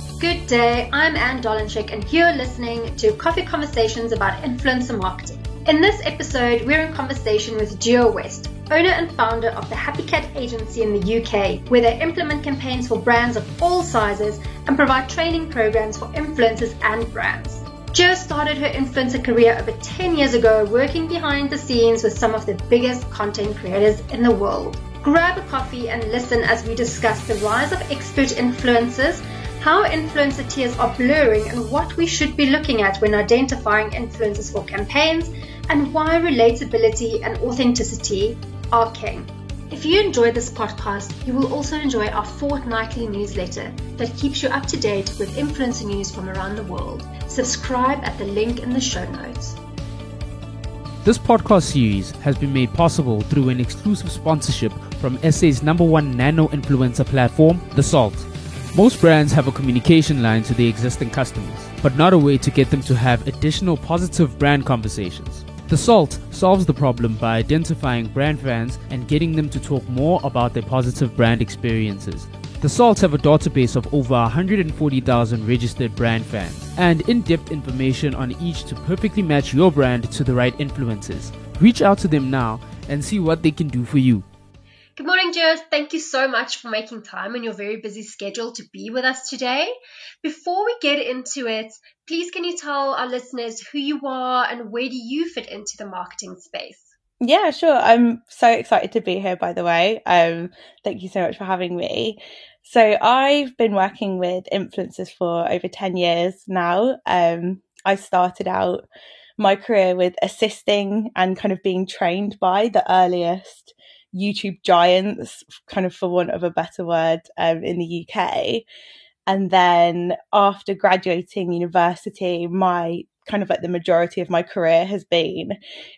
Good day, I'm Anne Dolenchik, and you're listening to Coffee Conversations about Influencer Marketing. In this episode, we're in conversation with Gio West, owner and founder of the Happy Cat agency in the UK, where they implement campaigns for brands of all sizes and provide training programs for influencers and brands. Gio started her influencer career over 10 years ago working behind the scenes with some of the biggest content creators in the world. Grab a coffee and listen as we discuss the rise of expert influencers how influencer tiers are blurring and what we should be looking at when identifying influencers for campaigns, and why relatability and authenticity are king. If you enjoy this podcast, you will also enjoy our fortnightly newsletter that keeps you up to date with influencer news from around the world. Subscribe at the link in the show notes. This podcast series has been made possible through an exclusive sponsorship from SA's number one nano influencer platform, The Salt. Most brands have a communication line to their existing customers, but not a way to get them to have additional positive brand conversations. The Salt solves the problem by identifying brand fans and getting them to talk more about their positive brand experiences. The Salt have a database of over 140,000 registered brand fans and in depth information on each to perfectly match your brand to the right influencers. Reach out to them now and see what they can do for you. Good. Thank you so much for making time in your very busy schedule to be with us today. Before we get into it, please can you tell our listeners who you are and where do you fit into the marketing space? Yeah, sure. I'm so excited to be here, by the way. Um, thank you so much for having me. So, I've been working with influencers for over 10 years now. Um, I started out my career with assisting and kind of being trained by the earliest YouTube giants, kind of for want of a better word, um, in the UK. And then after graduating university, my kind of like the majority of my career has been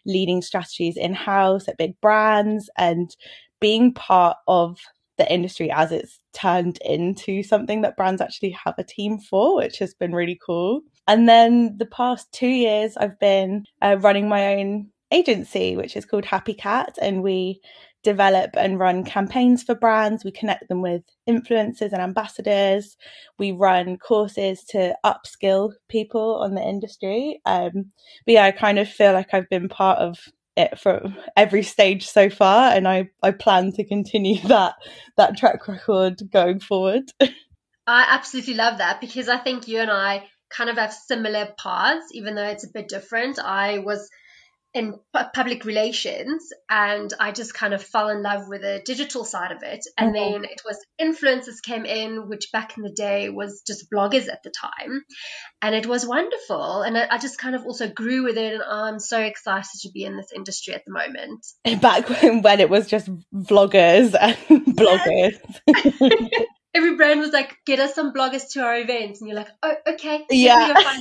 leading strategies in house at big brands and being part of the industry as it's turned into something that brands actually have a team for, which has been really cool. And then the past two years, I've been uh, running my own agency, which is called Happy Cat, and we develop and run campaigns for brands. We connect them with influencers and ambassadors. We run courses to upskill people on the industry. Um, but yeah, I kind of feel like I've been part of it for every stage so far, and I, I plan to continue that that track record going forward. I absolutely love that because I think you and I kind of have similar paths, even though it's a bit different. I was in public relations and I just kind of fell in love with the digital side of it. And mm-hmm. then it was influencers came in, which back in the day was just bloggers at the time. And it was wonderful. And I just kind of also grew with it. And I'm so excited to be in this industry at the moment. Back when, when it was just vloggers and bloggers. every brand was like, get us some bloggers to our events. And you're like, oh, okay. Yeah.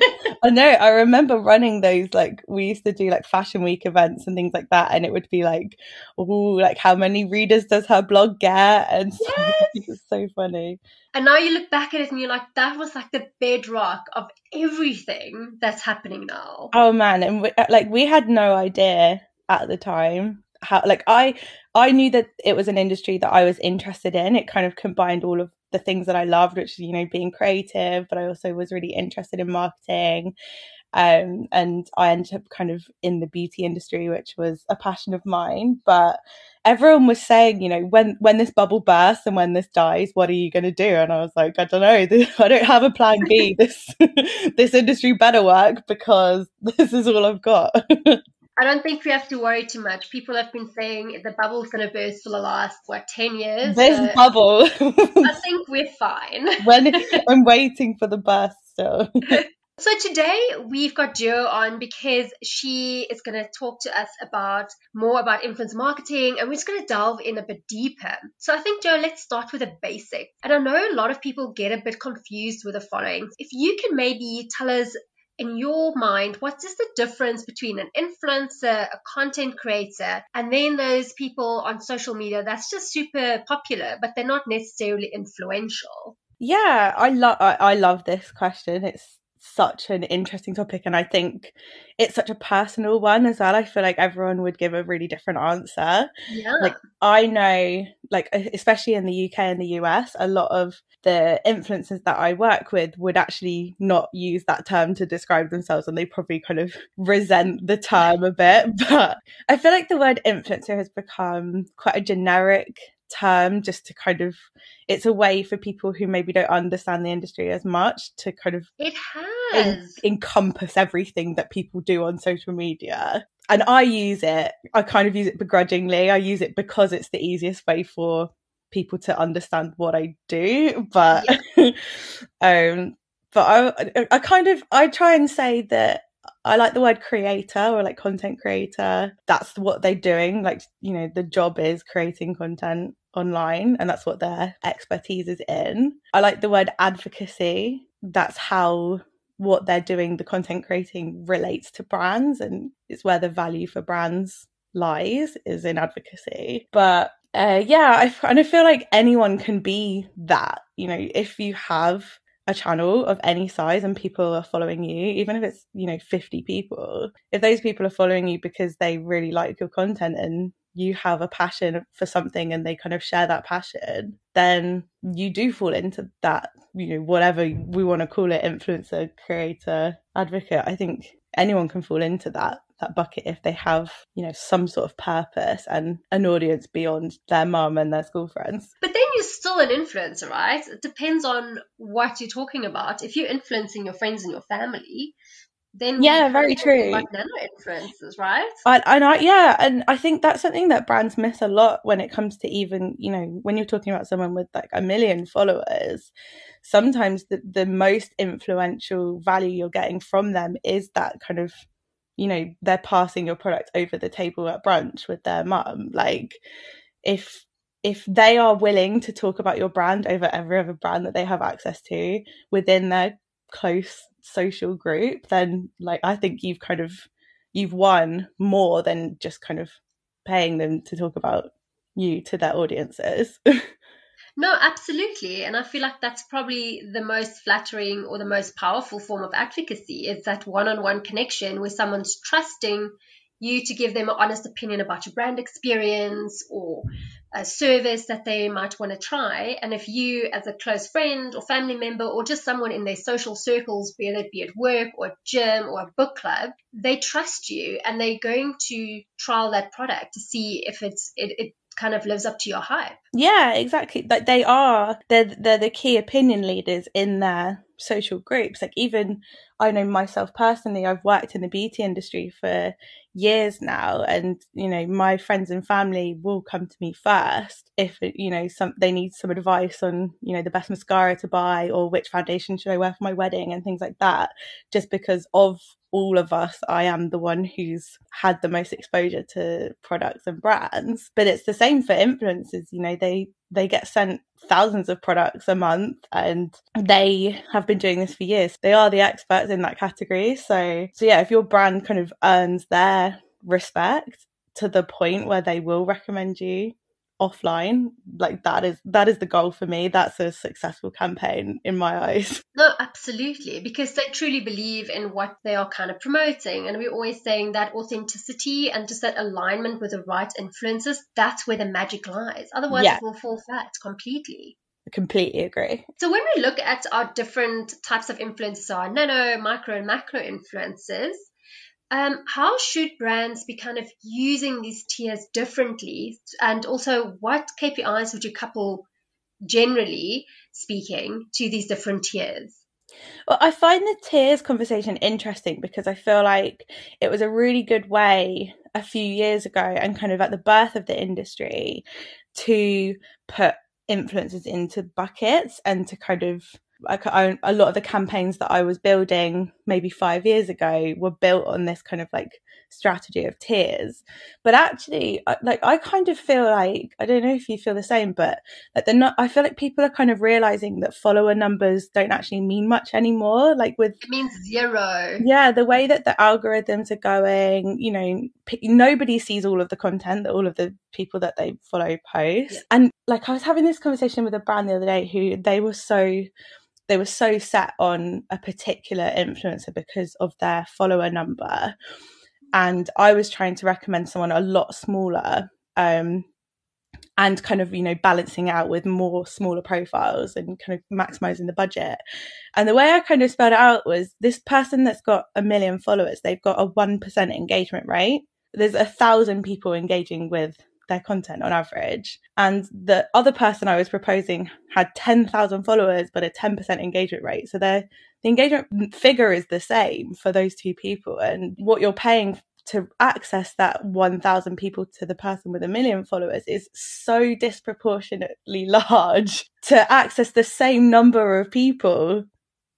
I know. I remember running those, like, we used to do like fashion week events and things like that. And it would be like, oh, like, how many readers does her blog get? And yes. it's so funny. And now you look back at it and you're like, that was like the bedrock of everything that's happening now. Oh, man. And we, uh, like, we had no idea at the time how like i i knew that it was an industry that i was interested in. It kind of combined all of the things that i loved which is you know being creative but i also was really interested in marketing. Um, and i ended up kind of in the beauty industry which was a passion of mine. But everyone was saying you know when when this bubble bursts and when this dies what are you going to do? And i was like i don't know. I don't have a plan b. This this industry better work because this is all i've got I don't think we have to worry too much. People have been saying the bubble's going to burst for the last what ten years. This so bubble. I think we're fine. when I'm waiting for the burst still. So today we've got Jo on because she is going to talk to us about more about influence marketing and we're just going to delve in a bit deeper. So I think Jo, let's start with the basic. And I know a lot of people get a bit confused with the following. If you can maybe tell us in your mind, what is the difference between an influencer, a content creator, and then those people on social media that's just super popular, but they're not necessarily influential? Yeah, I love I, I love this question. It's such an interesting topic and I think it's such a personal one as well. I feel like everyone would give a really different answer. Yeah. Like I know like especially in the UK and the US, a lot of the influencers that I work with would actually not use that term to describe themselves and they probably kind of resent the term a bit. But I feel like the word influencer has become quite a generic term just to kind of it's a way for people who maybe don't understand the industry as much to kind of it has. en- encompass everything that people do on social media. And i use it i kind of use it begrudgingly. I use it because it's the easiest way for people to understand what i do but yeah. um but i i kind of i try and say that I like the word creator or like content creator. That's what they're doing. Like, you know, the job is creating content online and that's what their expertise is in. I like the word advocacy. That's how what they're doing, the content creating relates to brands and it's where the value for brands lies is in advocacy. But uh, yeah, I kind of feel like anyone can be that. You know, if you have a channel of any size and people are following you, even if it's, you know, 50 people, if those people are following you because they really like your content and you have a passion for something and they kind of share that passion, then you do fall into that, you know, whatever we want to call it, influencer, creator, advocate. I think anyone can fall into that that bucket if they have you know some sort of purpose and an audience beyond their mum and their school friends but still an influencer right it depends on what you're talking about if you're influencing your friends and your family then yeah, very true. Like nano influencers, right? And, and I yeah, and I think that's something that brands miss a lot when it comes to even you know when you're talking about someone with like a million followers. Sometimes the the most influential value you're getting from them is that kind of you know they're passing your product over the table at brunch with their mum. Like if if they are willing to talk about your brand over every other brand that they have access to within their close social group, then like I think you've kind of you've won more than just kind of paying them to talk about you to their audiences. no, absolutely. And I feel like that's probably the most flattering or the most powerful form of advocacy is that one on one connection where someone's trusting you to give them an honest opinion about your brand experience or a service that they might want to try. And if you, as a close friend or family member, or just someone in their social circles, whether it be at work or gym or a book club, they trust you and they're going to trial that product to see if it's it, it kind of lives up to your hype. Yeah, exactly. Like they are, they're they're the key opinion leaders in their social groups. Like even I know myself personally, I've worked in the beauty industry for years now and you know my friends and family will come to me first if you know some they need some advice on you know the best mascara to buy or which foundation should I wear for my wedding and things like that just because of all of us, I am the one who's had the most exposure to products and brands. But it's the same for influencers. You know, they they get sent thousands of products a month and they have been doing this for years. They are the experts in that category. So so yeah, if your brand kind of earns their respect to the point where they will recommend you offline like that is that is the goal for me that's a successful campaign in my eyes no absolutely because they truly believe in what they are kind of promoting and we're always saying that authenticity and just that alignment with the right influences that's where the magic lies otherwise yeah. it will fall flat completely I completely agree. So when we look at our different types of influencers, our nano, micro, and macro influencers, um, how should brands be kind of using these tiers differently? And also, what KPIs would you couple, generally speaking, to these different tiers? Well, I find the tiers conversation interesting because I feel like it was a really good way a few years ago and kind of at the birth of the industry to put influencers into buckets and to kind of like I, a lot of the campaigns that I was building maybe five years ago were built on this kind of like strategy of tiers. But actually, like I kind of feel like I don't know if you feel the same, but like they're not. I feel like people are kind of realizing that follower numbers don't actually mean much anymore. Like with it means zero. Yeah, the way that the algorithms are going, you know, p- nobody sees all of the content that all of the people that they follow post. Yeah. And like I was having this conversation with a brand the other day who they were so they were so set on a particular influencer because of their follower number. And I was trying to recommend someone a lot smaller. Um, and kind of you know balancing out with more smaller profiles and kind of maximizing the budget and the way i kind of spelled it out was this person that's got a million followers they've got a 1% engagement rate there's a thousand people engaging with their content on average. And the other person I was proposing had 10,000 followers, but a 10% engagement rate. So the engagement figure is the same for those two people. And what you're paying to access that 1,000 people to the person with a million followers is so disproportionately large to access the same number of people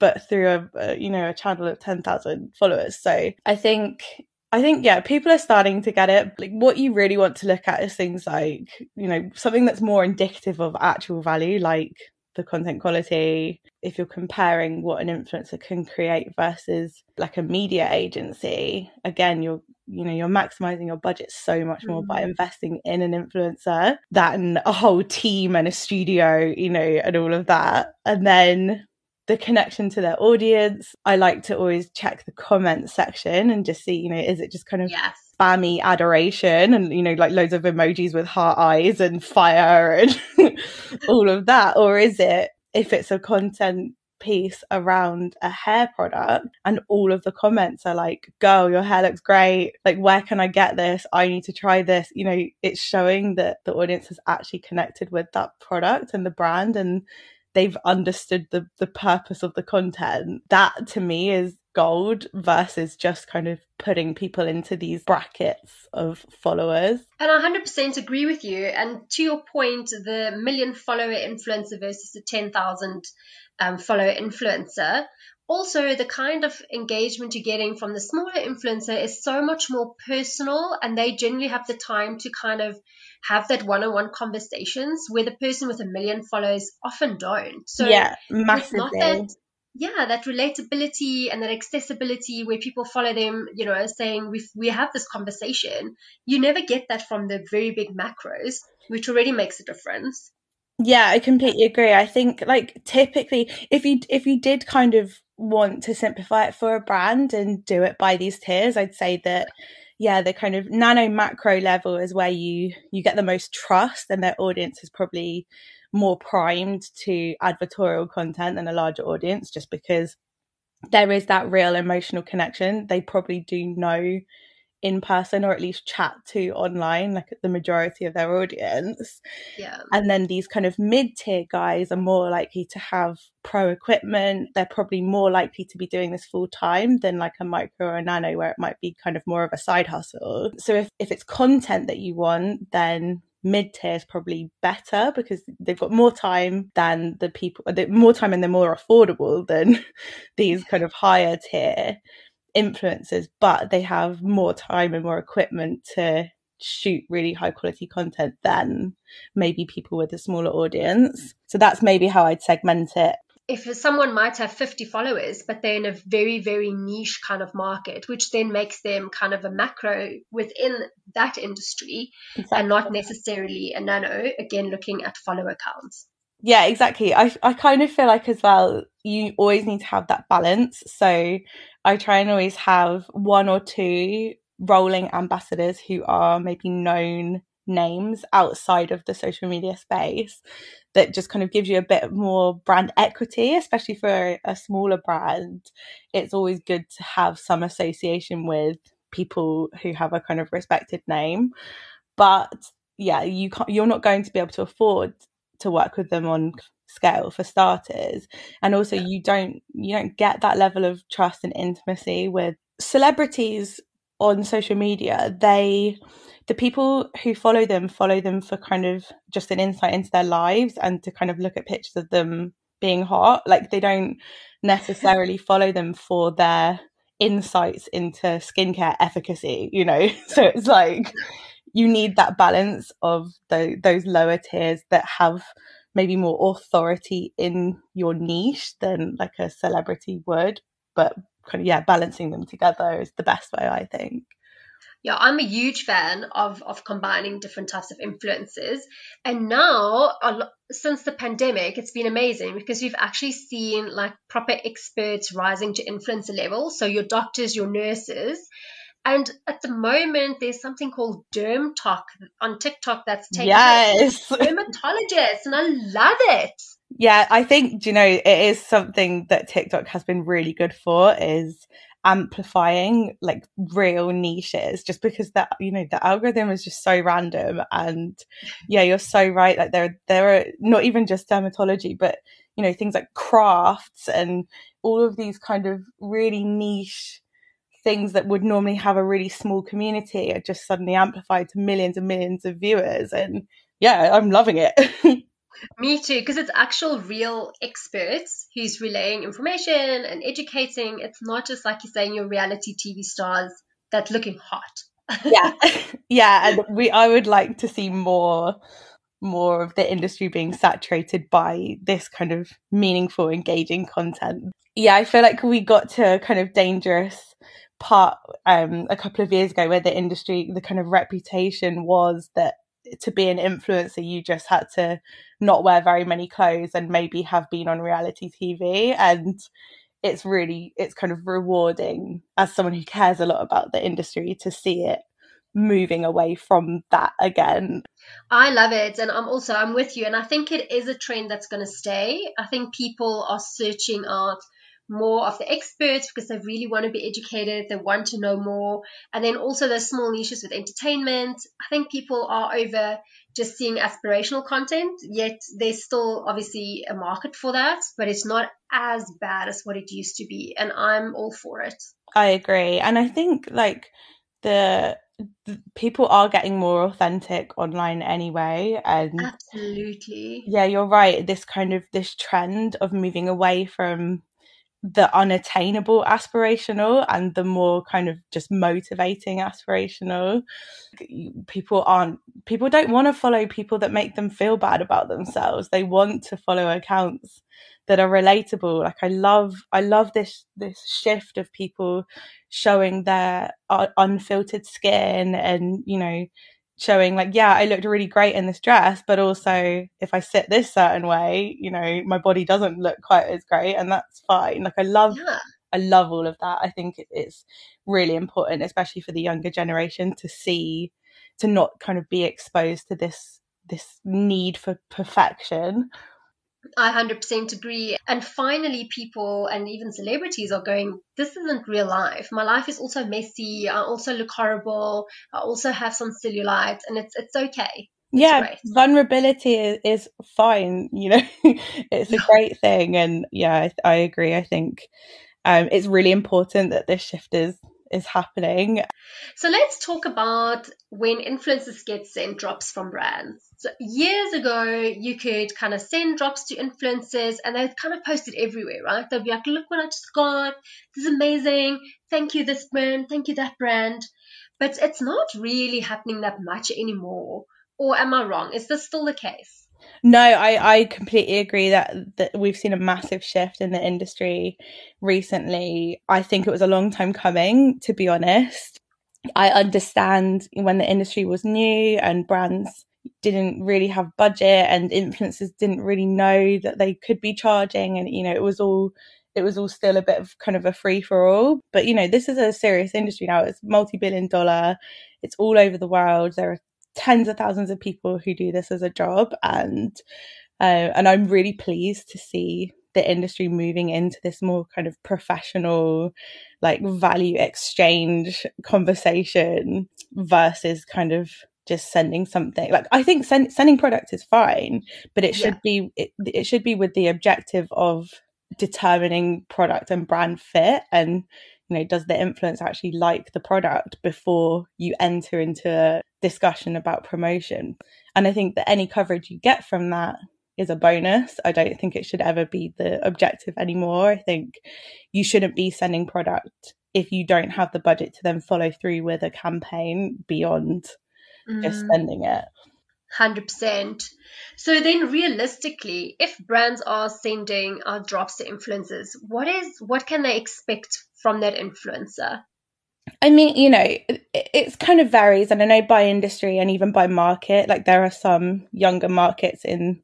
but through a, you know a channel of 10,000 followers. So I think I think yeah, people are starting to get it. Like what you really want to look at is things like, you know, something that's more indicative of actual value, like the content quality. If you're comparing what an influencer can create versus like a media agency, again, you're you know, you're maximizing your budget so much more mm-hmm. by investing in an influencer than a whole team and a studio, you know, and all of that. And then the connection to their audience. I like to always check the comment section and just see, you know, is it just kind of yes. spammy adoration and, you know, like loads of emojis with heart eyes and fire and all of that? Or is it, if it's a content piece around a hair product and all of the comments are like girl your hair looks great like where can i get this i need to try this you know it's showing that the audience has actually connected with that product and the brand and they've understood the the purpose of the content that to me is gold versus just kind of putting people into these brackets of followers. And I 100% agree with you. And to your point, the million follower influencer versus the 10,000 um, follower influencer, also the kind of engagement you're getting from the smaller influencer is so much more personal and they generally have the time to kind of have that one-on-one conversations where the person with a million followers often don't. So yeah, massively. That, yeah, that relatability and that accessibility where people follow them, you know, saying we we have this conversation. You never get that from the very big macros, which already makes a difference. Yeah, I completely agree. I think like typically if you if you did kind of want to simplify it for a brand and do it by these tiers, I'd say that yeah, the kind of nano macro level is where you you get the most trust and their audience is probably more primed to advertorial content than a larger audience just because there is that real emotional connection. They probably do know in person or at least chat to online, like the majority of their audience. Yeah. And then these kind of mid tier guys are more likely to have pro equipment. They're probably more likely to be doing this full time than like a micro or a nano where it might be kind of more of a side hustle. So if, if it's content that you want, then mid tier is probably better because they've got more time than the people, more time and they're more affordable than these kind of higher tier influencers, but they have more time and more equipment to shoot really high quality content than maybe people with a smaller audience. So that's maybe how I'd segment it. If someone might have 50 followers, but they're in a very, very niche kind of market, which then makes them kind of a macro within that industry exactly. and not necessarily a nano, again, looking at follower counts. Yeah, exactly. I, I kind of feel like as well, you always need to have that balance. So I try and always have one or two rolling ambassadors who are maybe known names outside of the social media space that just kind of gives you a bit more brand equity, especially for a, smaller brand. It's always good to have some association with people who have a kind of respected name. But yeah, you can't, you're not going to be able to afford to work with them on scale for starters. And also you don't you don't get that level of trust and intimacy with celebrities on social media. They the people who follow them follow them for kind of just an insight into their lives and to kind of look at pictures of them being hot. Like they don't necessarily follow them for their insights into skincare efficacy you know? So it's like you need that balance of the, those lower tiers that have maybe more authority in your niche than like a celebrity would. But kind of, yeah, balancing them together is the best way, I think. Yeah, I'm a huge fan of of combining different types of influences. And now, since the pandemic, it's been amazing because we've actually seen like proper experts rising to influencer level. So your doctors, your nurses. And at the moment, there's something called DermTok on TikTok that's taking yes. dermatologists, and I love it. Yeah, I think you know it is something that TikTok has been really good for is amplifying like real niches just because that you know the algorithm is just so random and yeah you're so right like there there are not even just dermatology but you know things like crafts and all of these kind of really niche things that would normally have a really small community are just suddenly amplified to millions and millions of viewers and yeah i'm loving it Me too, because it's actual real experts who's relaying information and educating. It's not just like you're saying your reality TV stars that's looking hot. yeah, yeah, and we I would like to see more more of the industry being saturated by this kind of meaningful, engaging content. Yeah, I feel like we got to kind of dangerous part um, a couple of years ago where the industry, the kind of reputation was that to be an influencer, you just had to not wear very many clothes and maybe have been on reality TV. And it's really, it's kind of rewarding as someone who cares a lot about the industry to see it moving away from that again. I love it and I'm also I'm with you and I think it is a trend that's going to stay. I think people are searching out more of the experts because they really want to be educated, they want to know more. And then also those small niches with entertainment. I think people are over just seeing aspirational content, yet there's still obviously a market for that, but it's not as bad as what it used to be. And I'm all for it. I agree. And I think like the people are getting more authentic online anyway and absolutely yeah you're right this kind of this trend of moving away from the unattainable aspirational and the more kind of just motivating aspirational. People aren't people don't want to follow people that make them feel bad about themselves. They want to follow accounts that are relatable. Like i love i love this this shift of people showing their uh, unfiltered skin and you know showing like yeah i looked really great in this dress but also if i sit this certain way you know my body doesn't look quite as great and that's fine. Like i love yeah. i love all of that. I think it's really important especially for the younger generation to see to not kind of be exposed to this this need for perfection I 100% agree. And finally, people and even celebrities are going, this isn't real life. My life is also messy. I also look horrible. I also have some cellulite and it's, it's okay. It's yeah, great. vulnerability is, is, fine. You know, it's a great thing. And yeah, I, I agree. I think um, it's really important that this shift is is happening. So let's talk about when influencers get sent drops from brands. So years ago, you could kind of send drops to influencers and they'd kind of post it everywhere, right? They'd be like, look what I just got. This is amazing. Thank you, this brand. Thank you, that brand. But it's not really happening that much anymore. Or am I wrong? Is this still the case? No, I, I completely agree that, that we've seen a massive shift in the industry recently. I think it was a long time coming, to be honest. I understand when the industry was new and brands didn't really have budget and influencers didn't really know that they could be charging and you know it was all it was all still a bit of kind of a free for all but you know this is a serious industry now it's multi-billion dollar it's all over the world there are tens of thousands of people who do this as a job and uh, and I'm really pleased to see the industry moving into this more kind of professional like value exchange conversation versus kind of just sending something like i think send, sending product is fine but it should yeah. be it, it should be with the objective of determining product and brand fit and you know does the influence actually like the product before you enter into a discussion about promotion and i think that any coverage you get from that is a bonus i don't think it should ever be the objective anymore i think you shouldn't be sending product if you don't have the budget to then follow through with a campaign beyond mm. just spending it 100%. So then realistically, if brands are sending uh, drops to influencers, what is what can they expect from that influencer? I mean, you know, it, it's kind of varies, and I know by industry and even by market. Like there are some younger markets in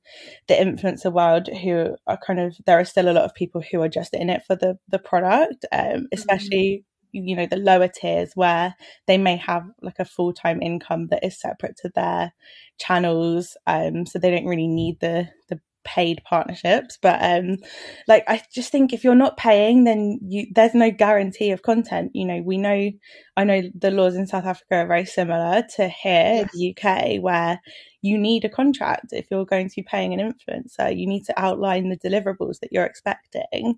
the influencer world who are kind of there are still a lot of people who are just in it for the the product, um, especially mm-hmm. you know the lower tiers where they may have like a full time income that is separate to their channels, um, so they don't really need the the paid partnerships but um like i just think if you're not paying then you there's no guarantee of content. You know we know i know the laws in south africa are very similar to here yes. in the uk where you need a contract if you're going to be paying an influencer. You need to outline the deliverables that you're expecting.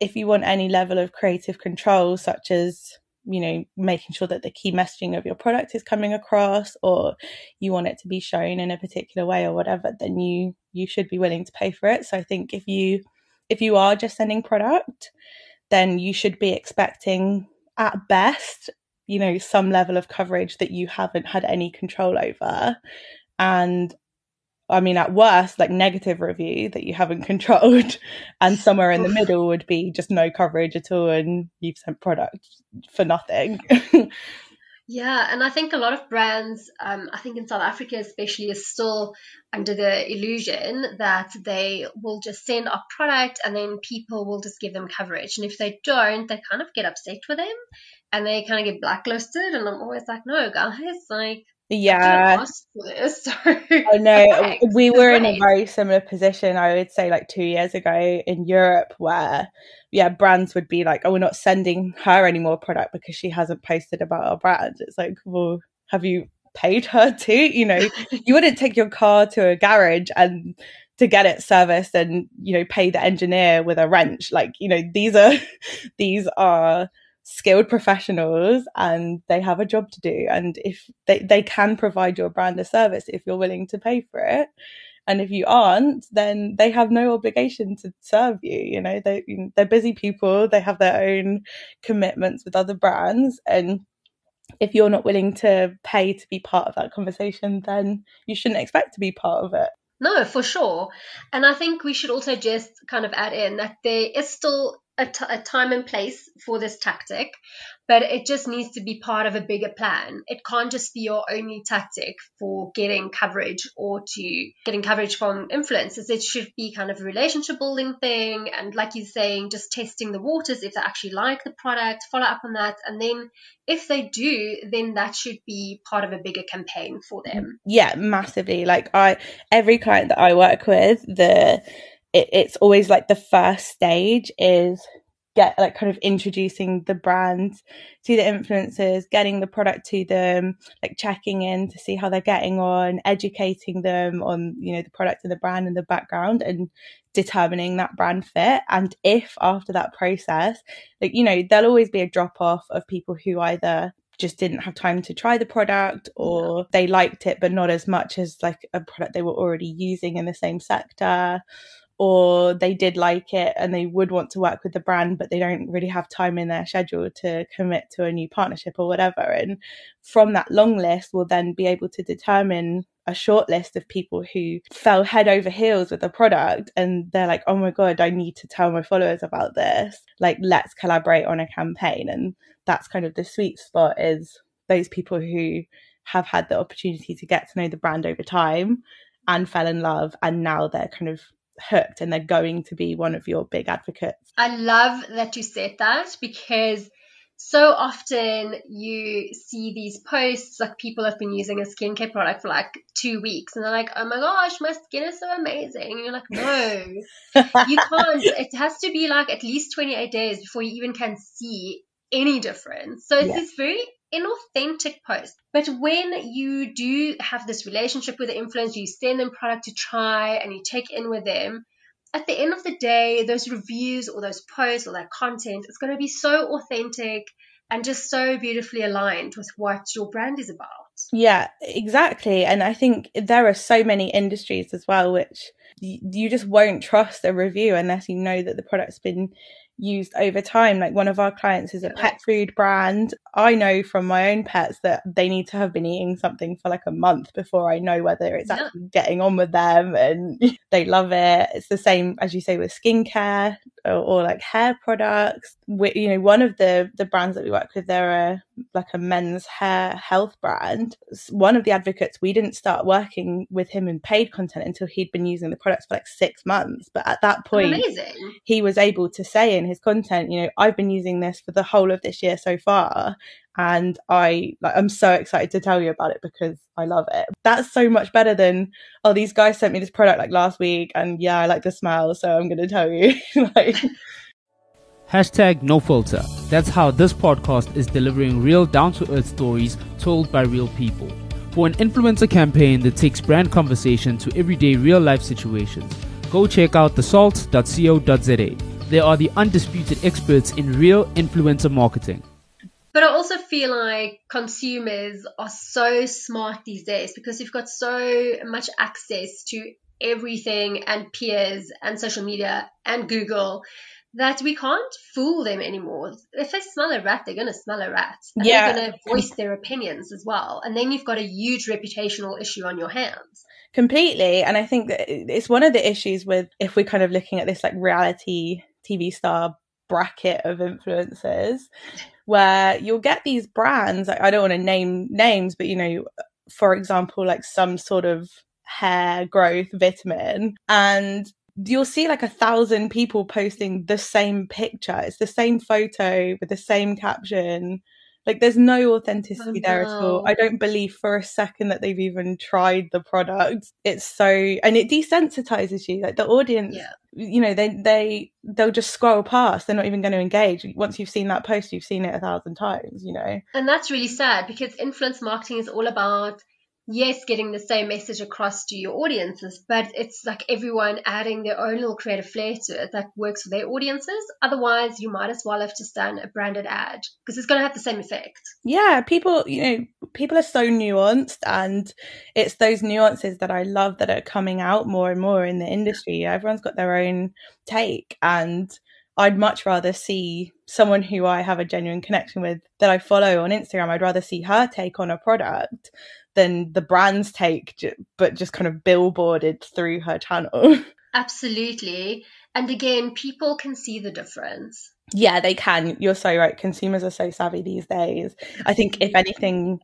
If you want any level of creative control such as you know making sure that the key messaging of your product is coming across or you want it to be shown in a particular way or whatever then you you should be willing to pay for it. So i think if you if you are just sending product then you should be expecting at best you know some level of coverage that you haven't had any control over. And I mean, at worst, like negative review that you haven't controlled, and somewhere in the middle would be just no coverage at all, and you've sent product for nothing. yeah, and I think a lot of brands, um, I think in South Africa especially, is still under the illusion that they will just send a product and then people will just give them coverage, and if they don't, they kind of get upset with them, and they kind of get blacklisted. And I'm always like, no, guys, like yeah. I know. we were in a very similar position, I would say, like two years ago in Europe, where, yeah, brands would be like, oh, we're not sending her any more product because she hasn't posted about our brand. It's like, well, have you paid her to You know, you wouldn't take your car to a garage and to get it serviced and, you know, pay the engineer with a wrench. Like, you know, these are, these are, skilled professionals and they have a job to do. And if they, they can provide your brand a service if you're willing to pay for it. And if you aren't then they have no obligation to serve you you know they they're busy people they have their own commitments with other brands. And if you're not willing to pay to be part of that conversation then you shouldn't expect to be part of it. No, for sure. And I think we should also just kind of add in that there is still a, t- a time and place for this tactic, but it just needs to be part of a bigger plan. It can't just be your only tactic for getting coverage or to getting coverage from influencers. It should be kind of a relationship building thing. And like you're saying, just testing the waters if they actually like the product, follow up on that. And then if they do, then that should be part of a bigger campaign for them. Yeah, massively. Like I, every client that I work with, the, it, it's always like the first stage is get like kind of introducing the brand to the influencers, getting the product to them, like checking in to see how they're getting on, educating them on, you know, the product and the brand and the background and determining that brand fit. And if after that process, like, you know, there'll always be a drop off of people who either just didn't have time to try the product or they liked it but not as much as like a product they were already using in the same sector or they did like it and they would want to work with the brand, but they don't really have time in their schedule to commit to a new partnership or whatever. And from that long list, we'll then be able to determine a short list of people who fell head over heels with the product and they're like, oh my God, I need to tell my followers about this. Like, let's collaborate on a campaign. And that's kind of the sweet spot is those people who have had the opportunity to get to know the brand over time and fell in love and now they're kind of hooked and they're going to be one of your big advocates. I love that you said that because so often you see these posts like people have been using a skincare product for like two weeks and they're like, oh my gosh, my skin is so amazing. And you're like, no, you can't. It has to be like at least 28 days before you even can see any difference. So it's yeah. this very inauthentic post. But when you do have this relationship with the influencer, you send them product to try and you check in with them, at the end of the day, those reviews or those posts or that content is going to be so authentic and just so beautifully aligned with what your brand is about. Yeah, exactly. And I think there are so many industries as well which you just won't trust a review unless you know that the product's been used over time. Like one of our clients is a pet food brand. I know from my own pets that they need to have been eating something for like a month before I know whether it's yeah. actually getting on with them and they love it. It's the same as you say with skincare or, or like hair products. We, you know, one of the the brands that we work with, they're a like a men's hair health brand. One of the advocates, we didn't start working with him in paid content until he'd been using the products for like six months. But at that point, Amazing. he was able to say in his content, you know, I've been using this for the whole of this year so far. And I like I'm so excited to tell you about it because I love it. That's so much better than oh these guys sent me this product like last week and yeah I like the smell so I'm gonna tell you like Hashtag no filter. That's how this podcast is delivering real down to earth stories told by real people. For an influencer campaign that takes brand conversation to everyday real life situations, go check out thesalt.co.za. They are the undisputed experts in real influencer marketing. But I also feel like consumers are so smart these days because you've got so much access to everything and peers and social media and Google that we can't fool them anymore. If they smell a rat, they're going to smell a rat. And yeah. They're going to voice their opinions as well. And then you've got a huge reputational issue on your hands. Completely. And I think that it's one of the issues with if we're kind of looking at this like reality TV star bracket of influencers where you'll get these brands i don't want to name names but you know for example like some sort of hair growth vitamin and you'll see like a thousand people posting the same picture. It's the same photo with the same caption like there's no authenticity oh, there at all. I don't believe for a second that they've even tried the product. It's so and it desensitizes you. Like the audience yeah. you know, they they they'll just scroll past. They're not even going to engage. Once you've seen that post, you've seen it a thousand times, you know. And that's really sad because influence marketing is all about yes, getting the same message across to your audiences, but it's like everyone adding their own little creative flair to it that works for their audiences. Otherwise, you might as well have just done a branded ad because it's going to have the same effect. Yeah, people, you know, people are so nuanced, and it's those nuances that I love that are coming out more and more in the industry. Everyone's got their own take, and I'd much rather see someone who I have a genuine connection with that I follow on Instagram. I'd rather see her take on a product than the brand's take, but just kind of billboarded through her channel. Absolutely. And again, people can see the difference. Yeah, they can. You're so right. Consumers are so savvy these days. I think, if mm-hmm. anything,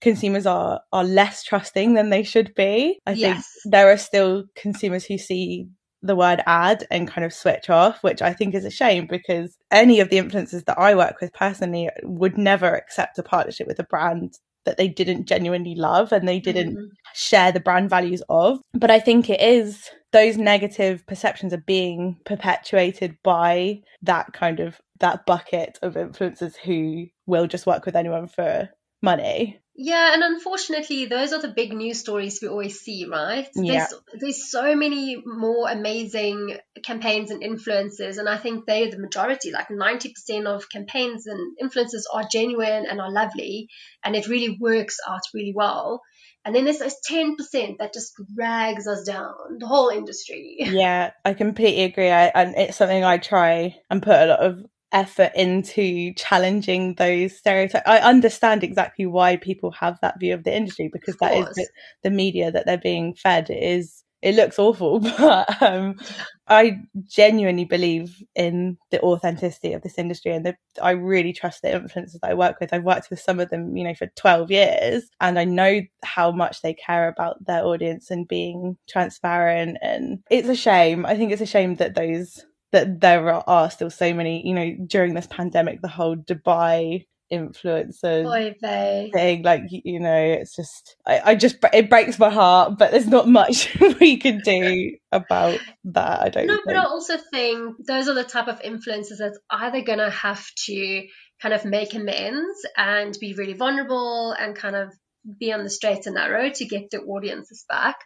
consumers are are less trusting than they should be. I yes. think there are still consumers who see the word ad and kind of switch off, which I think is a shame because any of the influencers that I work with personally would never accept a partnership with a brand that they didn't genuinely love and they didn't mm-hmm. share the brand values of. But I think it is those negative perceptions are being perpetuated by that kind of that bucket of influencers who will just work with anyone for money. Yeah, and unfortunately, those are the big news stories we always see, right? Yeah. There's, there's so many more amazing campaigns and influencers, and I think they're the majority. Like 90% of campaigns and influencers are genuine and are lovely, and it really works out really well. And then there's those 10% that just drags us down, the whole industry. Yeah, I completely agree. I, and it's something I try and put a lot of effort into challenging those stereotypes. I understand exactly why people have that view of the industry because that is the, the, media that they're being fed. It is it looks awful, but um, I genuinely believe in the authenticity of this industry, and the, I really trust the influencers that I work with. I've worked with some of them, you know, for twelve years, and I know how much they care about their audience and being transparent. And it's a shame. I think it's a shame that those that there are still so many, you know, during this pandemic, the whole Dubai influencer thing, like, you know, it's just, I, I just, it breaks my heart, but there's not much we can do about that, I don't No, think. but I also think those are the type of influencers that's either going to have to kind of make amends and be really vulnerable and kind of be on the straight and narrow to get their audiences back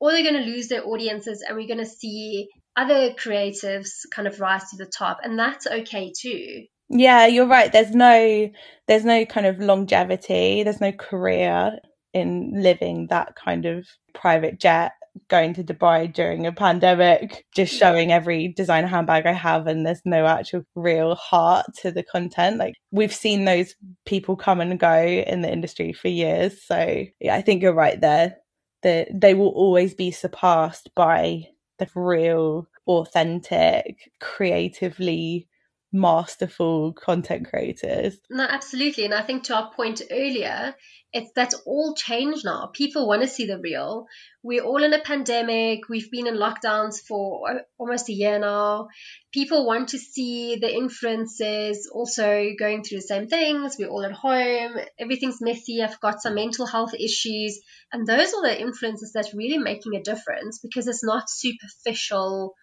or they're going to lose their audiences and we're going to see other creatives kind of rise to the top and that's okay too yeah you're right there's no there's no kind of longevity there's no career in living that kind of private jet going to Dubai during a pandemic, just showing every designer handbag I have, and there's no actual real heart to the content. Like we've seen those people come and go in the industry for years. So yeah, I think you're right there. That they will always be surpassed by the real, authentic, creatively masterful content creators. No, absolutely. And I think to our point earlier, it's that's all changed now. People want to see the real. We're all in a pandemic. We've been in lockdowns for almost a year now. People want to see the influences also going through the same things. We're all at home. Everything's messy. I've got some mental health issues. And those are the influences that's really making a difference because it's not superficial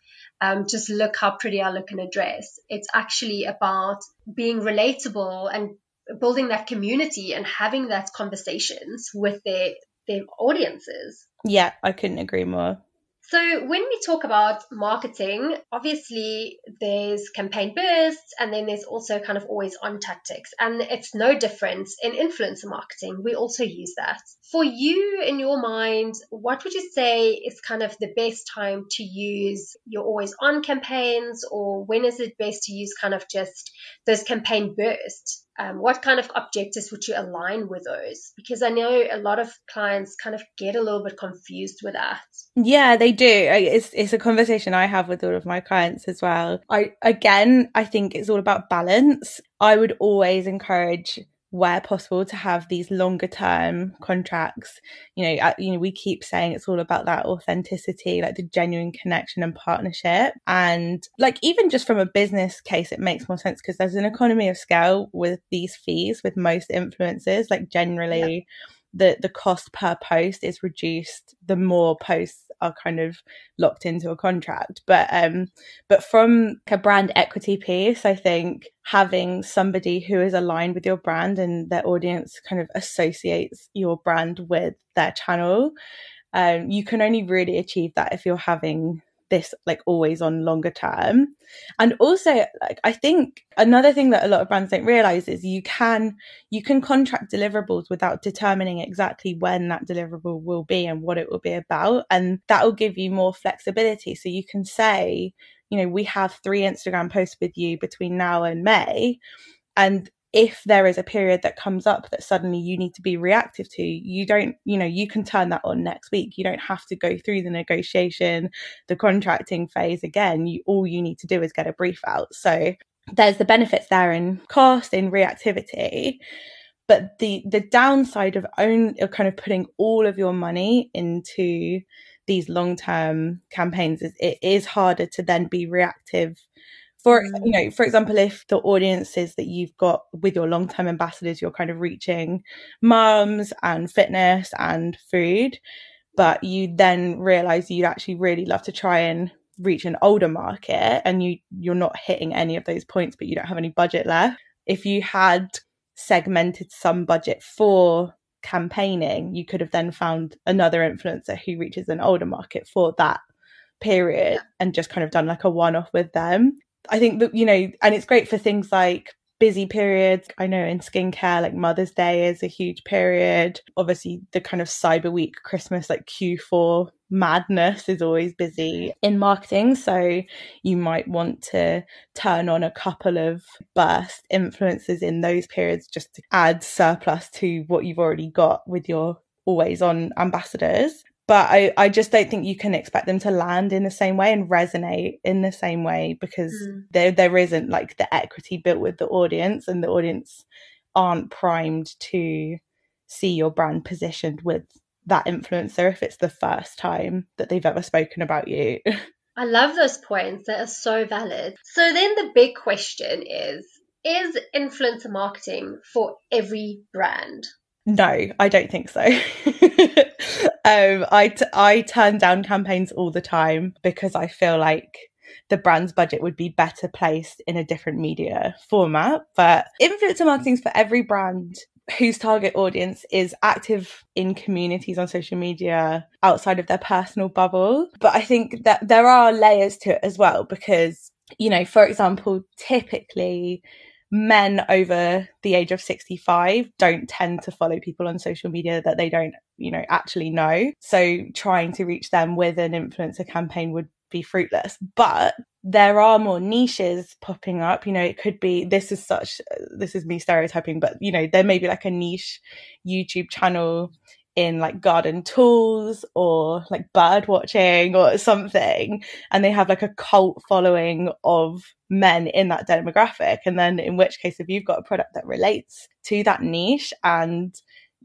um, just look how pretty I look in a dress. It's actually about being relatable and building that community and having that conversations with their their audiences. Yeah, I couldn't agree more. So, when we talk about marketing, obviously there's campaign bursts and then there's also kind of always on tactics. And it's no different in influencer marketing. We also use that. For you, in your mind, what would you say is kind of the best time to use your always on campaigns, or when is it best to use kind of just those campaign bursts? um, what kind of objectives would you align with those? Because I know a lot of clients kind of get a little bit confused with that. Yeah, they do. It's it's a conversation I have with all of my clients as well. I again, I think it's all about balance. I would always encourage where possible to have these longer term contracts. You know you know we keep saying it's all about that authenticity like the genuine connection and partnership. And like even just from a business case it makes more sense because there's an economy of scale with these fees with most influencers like generally yeah the the cost per post is reduced the more posts are kind of locked into a contract. But um but from a brand equity piece i think having somebody who is aligned with your brand and their audience kind of associates your brand with their channel um you can only really achieve that if you're having this like always on longer term. And also like i think another thing that a lot of brands don't realize is you can you can contract deliverables without determining exactly when that deliverable will be and what it will be about. And that will give you more flexibility. So you can say you know we have three instagram posts with you between now and may. And if there is a period that comes up that suddenly you need to be reactive to you don't you know you can turn that on next week. You don't have to go through the negotiation the contracting phase again. You all you need to do is get a brief out. So there's the benefits there in cost in reactivity but the the downside of own of kind of putting all of your money into these long term campaigns is it is harder to then be reactive for mm. you know for example if the audiences that you've got with your long-term ambassadors you're kind of reaching mums and fitness and food but you then realize you'd actually really love to try and reach an older market and you you're not hitting any of those points but you don't have any budget left. If you had segmented some budget for campaigning you could have then found another influencer who reaches an older market for that period and just kind of done like a one off with them I think that, you know, and it's great for things like busy periods. I know in skincare, like Mother's Day is a huge period. Obviously, the kind of Cyber Week, Christmas, like Q4 madness is always busy in marketing. So you might want to turn on a couple of burst influences in those periods just to add surplus to what you've already got with your always on ambassadors but I, I just don't think you can expect them to land in the same way and resonate in the same way because mm. there there isn't like the equity built with the audience and the audience aren't primed to see your brand positioned with that influencer if it's the first time that they've ever spoken about you. I love those points. They are so valid. So then the big question is is influencer marketing for every brand? No, I don't think so. um, I, t- I turn down campaigns all the time because I feel like the brand's budget would be better placed in a different media format. But influencer marketing is for every brand whose target audience is active in communities on social media outside of their personal bubble. But I think that there are layers to it as well because, you know, for example, typically men over the age of 65 don't tend to follow people on social media that they don't, you know, actually know. So trying to reach them with an influencer campaign would be fruitless. But there are more niches popping up. You know, it could be this is such, this is me stereotyping, but you know, there may be like a niche YouTube channel in like garden tools or like bird watching or something and they have like a cult following of men in that demographic and then in which case if you've got a product that relates to that niche and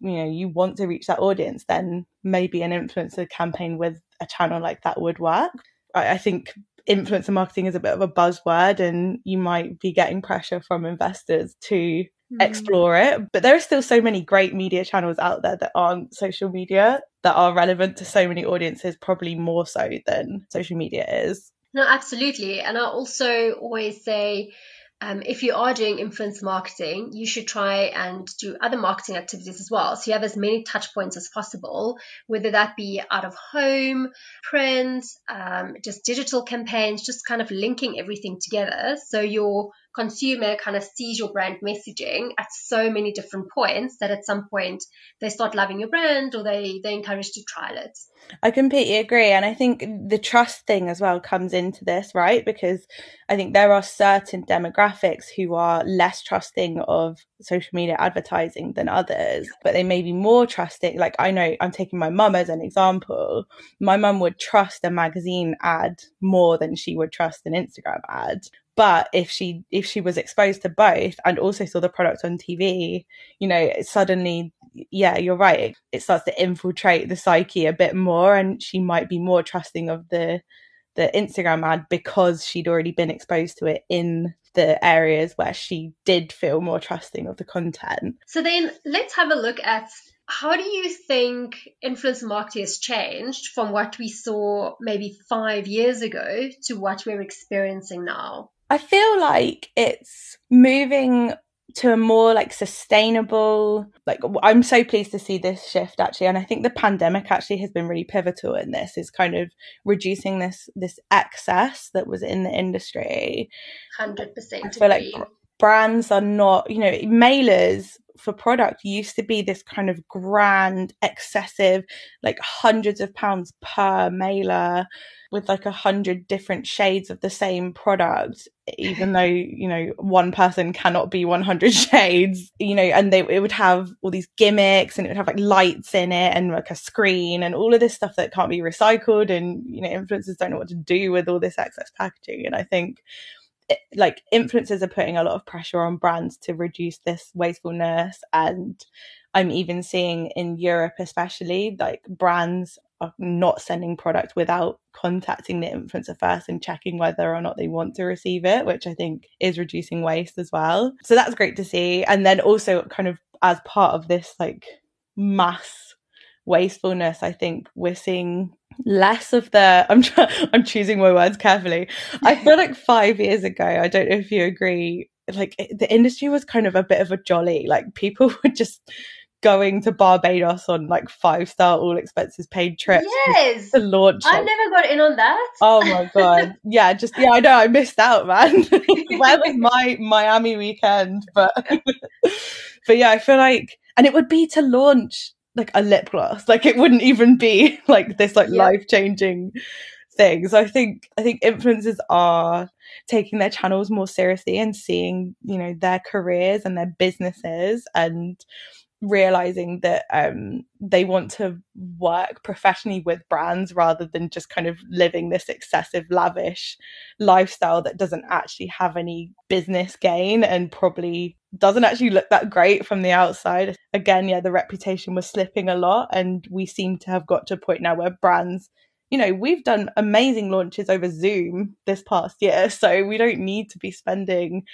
you know you want to reach that audience then maybe an influencer campaign with a channel like that would work I, I think influencer marketing is a bit of a buzzword and you might be getting pressure from investors to. Explore it. But there are still so many great media channels out there that aren't social media that are relevant to so many audiences, probably more so than social media is. No, absolutely. And I also always say, um, if you are doing influence marketing, you should try and do other marketing activities as well. So you have as many touch points as possible, whether that be out of home, print, um, just digital campaigns, just kind of linking everything together. So your consumer kind of sees your brand messaging at so many different points that at some point they start loving your brand or they they encourage to trial it. I completely agree and I think the trust thing as well comes into this, right? Because I think there are certain demographics who are less trusting of social media advertising than others, but they may be more trusting. Like I know I'm taking my mum as an example. My mum would trust a magazine ad more than she would trust an Instagram ad but if she if she was exposed to both and also saw the product on tv you know suddenly yeah you're right it, starts to infiltrate the psyche a bit more and she might be more trusting of the the instagram ad because she'd already been exposed to it in the areas where she did feel more trusting of the content so then let's have a look at how do you think influence marketing has changed from what we saw maybe five years ago to what we're experiencing now? I feel like it's moving to a more like sustainable like i'm so pleased to see this shift actually and i think the pandemic actually has been really pivotal in this is kind of reducing this this excess that was in the industry. 100% i feel like brands are not you know mailers for product used to be this kind of grand excessive like hundreds of pounds per mailer with like a hundred different shades of the same product, even though, you know, one person cannot be 100 shades, you know, and they, it would have all these gimmicks and it would have like lights in it and like a screen and all of this stuff that can't be recycled. And, you know, influencers don't know what to do with all this excess packaging. And I think, like influencers are putting a lot of pressure on brands to reduce this wastefulness and i'm even seeing in europe especially like brands are not sending product without contacting the influencer first and checking whether or not they want to receive it, which I think is reducing waste as well. So that's great to see. And then also kind of as part of this like mass wastefulness, I think we're seeing less of the I'm I'm choosing my words carefully. I feel like 5 years ago, I don't know if you agree, like the industry was kind of a bit of a jolly. Like people were just going to Barbados on like five star all expenses paid trips yes! to launch I never got in on that. Oh my god. Yeah just yeah I know I missed out man. Where was my Miami weekend? But but yeah I feel like and it would be to launch like a lip gloss. Like it wouldn't even be like this like life changing thing. So I think I think influencers are taking their channels more seriously and seeing you know their careers and their businesses and realizing that um, they want to work professionally with brands rather than just kind of living this excessive lavish lifestyle that doesn't actually have any business gain and probably doesn't actually look that great from the outside. Again yeah the reputation was slipping a lot and we seem to have got to a point now where brands you know we've done amazing launches over zoom this past year so we don't need to be spending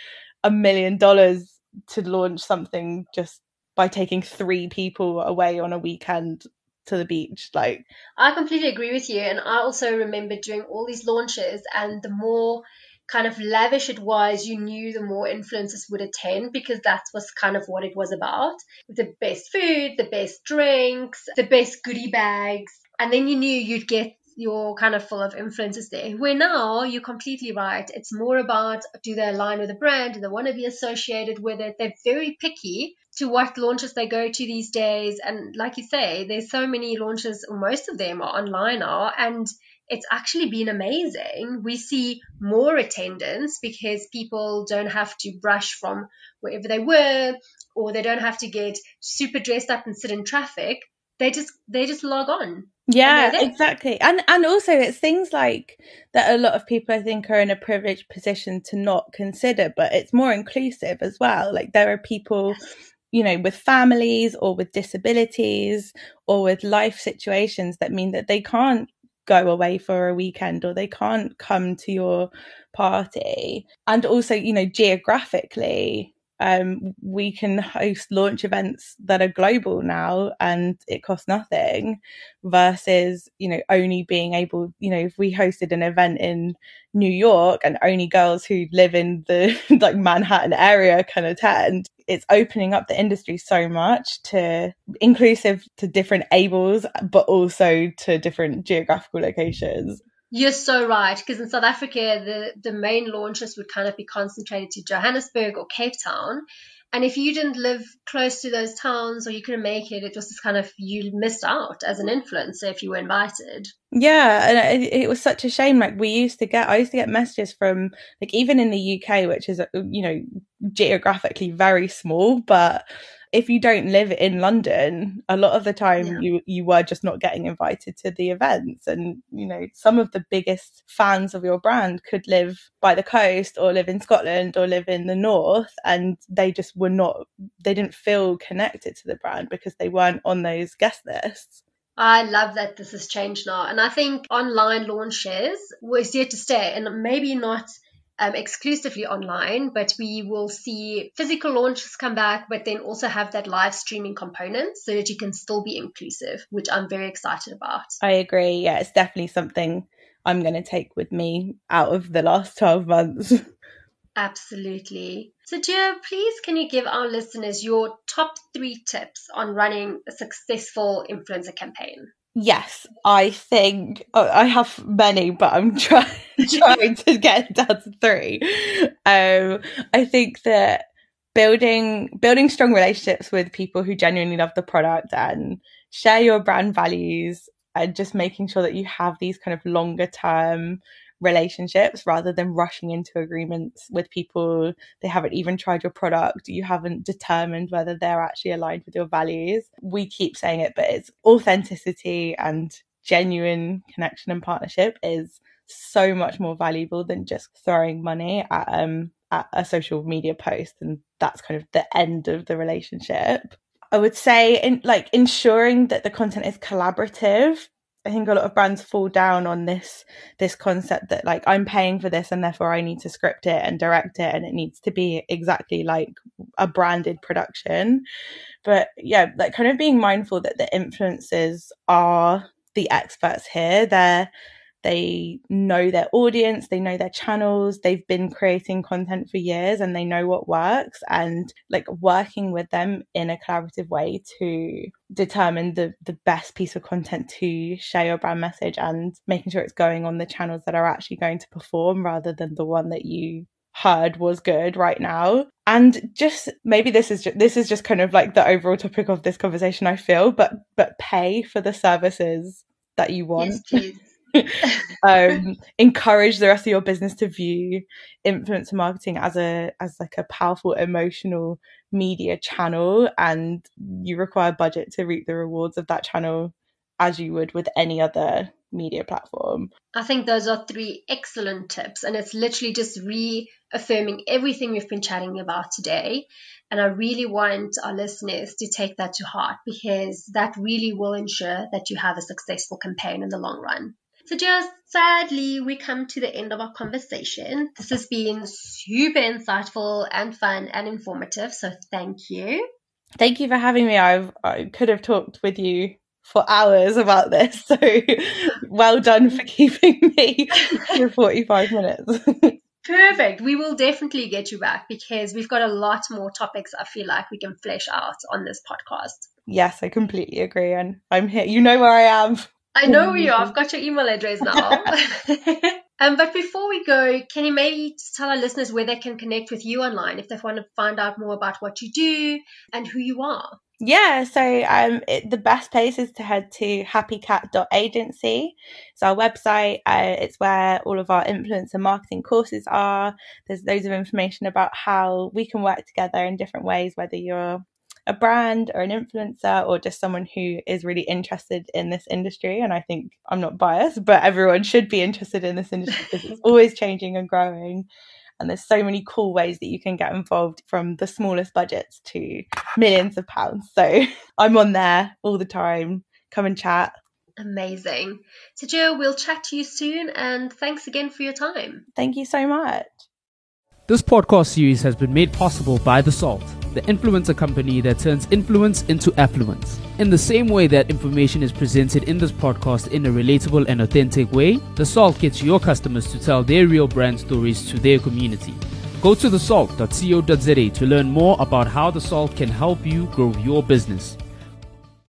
a million dollars to launch something just by taking three people away on a weekend to the beach like i completely agree with you and i also remember doing all these launches and the more kind of lavish it was you knew the more influencers would attend because that was kind of what it was about the best food the best drinks the best goodie bags and then you knew you'd get you're kind of full of influencers there. Where now you're completely right. It's more about do they align with the brand? Do they want to be associated with it? They're very picky to what launches they go to these days. And like you say, there's so many launches, most of them are online now, and it's actually been amazing. We see more attendance because people don't have to brush from wherever they were or they don't have to get super dressed up and sit in traffic. They just they just log on. Yeah, exactly. And and also it's things like that a lot of people I think are in a privileged position to not consider, but it's more inclusive as well. Like there are people you know, with families or with disabilities or with life situations that mean that they can't go away for a weekend or they can't come to your party. And also, you know, geographically, um, we can host launch events that are global now and it costs nothing versus, you know, only being able, you know, if we hosted an event in New York and only girls who live in the like Manhattan area can attend, it's opening up the industry so much to inclusive to different ables, but also to different geographical locations. You're so right, because in South Africa, the, the main launches would kind of be concentrated to Johannesburg or Cape Town. And if you didn't live close to those towns or you couldn't make it, it just kind of you missed out as an influencer if you were invited. Yeah, and it, it, was such a shame. Like we used to get, I used to get messages from like even in the UK, which is uh, you know geographically very small, but if you don't live in London, a lot of the time yeah. you you were just not getting invited to the events. And you know, some of the biggest fans of your brand could live by the coast or live in Scotland or live in the north, and they just were not. They didn't feel connected to the brand because they weren't on those guest lists. I love that this has changed now. And I think online launches was here to stay and maybe not um, exclusively online, but we will see physical launches come back, but then also have that live streaming component so that you can still be inclusive, which I'm very excited about. I agree. Yeah, it's definitely something I'm going to take with me out of the last 12 months. Absolutely. So, Gio, please can you give our listeners your top three tips on running a successful influencer campaign? Yes, I think oh, I have many, but I'm trying trying to get down to three. Um, I think that building building strong relationships with people who genuinely love the product and share your brand values and just making sure that you have these kind of longer term relationships rather than rushing into agreements with people. They haven't even tried your product. You haven't determined whether they're actually aligned with your values. We keep saying it but it's authenticity and genuine connection and partnership is so much more valuable than just throwing money at um at a social media post and that's kind of the end of the relationship. I would say in like ensuring that the content is collaborative I think a lot of brands fall down on this this concept that like I'm paying for this and therefore I need to script it and direct it and it needs to be exactly like a branded production. But yeah, like kind of being mindful that the influencers are the experts here. They're they know their audience, they know their channels, they've been creating content for years and they know what works and like working with them in a collaborative way to determine the the best piece of content to share your brand message and making sure it's going on the channels that are actually going to perform rather than the one that you heard was good right now. And just maybe this is just, this is just kind of like the overall topic of this conversation i feel but but pay for the services that you want. yes, um, encourage the rest of your business to view influencer marketing as a as like a powerful emotional media channel and you require budget to reap the rewards of that channel as you would with any other media platform. I think those are three excellent tips and it's literally just reaffirming everything we've been chatting about today and I really want our listeners to take that to heart because that really will ensure that you have a successful campaign in the long run. So, just sadly, we come to the end of our conversation. This has been super insightful and fun and informative. So, thank you. Thank you for having me. I've, I could have talked with you for hours about this. So, well done for keeping me for 45 minutes. Perfect. We will definitely get you back because we've got a lot more topics I feel like we can flesh out on this podcast. Yes, I completely agree. And I'm here. You know where I am. I know where you are. I've got your email address now. um, but before we go, can you maybe just tell our listeners where they can connect with you online if they want to find out more about what you do and who you are? Yeah, so um, it, the best place is to head to happycat.agency. It's our website. Uh, it's where all of our influencer marketing courses are. There's loads of information about how we can work together in different ways, whether you're a brand or an influencer or just someone who is really interested in this industry. And I think I'm not biased, but everyone should be interested in this industry because it's always changing and growing and there's so many cool ways that you can get involved from the smallest budgets to millions of pounds. So I'm on there all the time. Come and chat. Amazing. So, Jill, we'll chat to you soon and thanks again for your time. Thank you so much. This podcast series has been made possible by The Salt the influencer company that turns influence into affluence. In the same way that information is presented in this podcast in a relatable and authentic way, The Salt gets your customers to tell their real brand stories to their community. Go to thesalt.co.za to learn more about how The Salt can help you grow your business.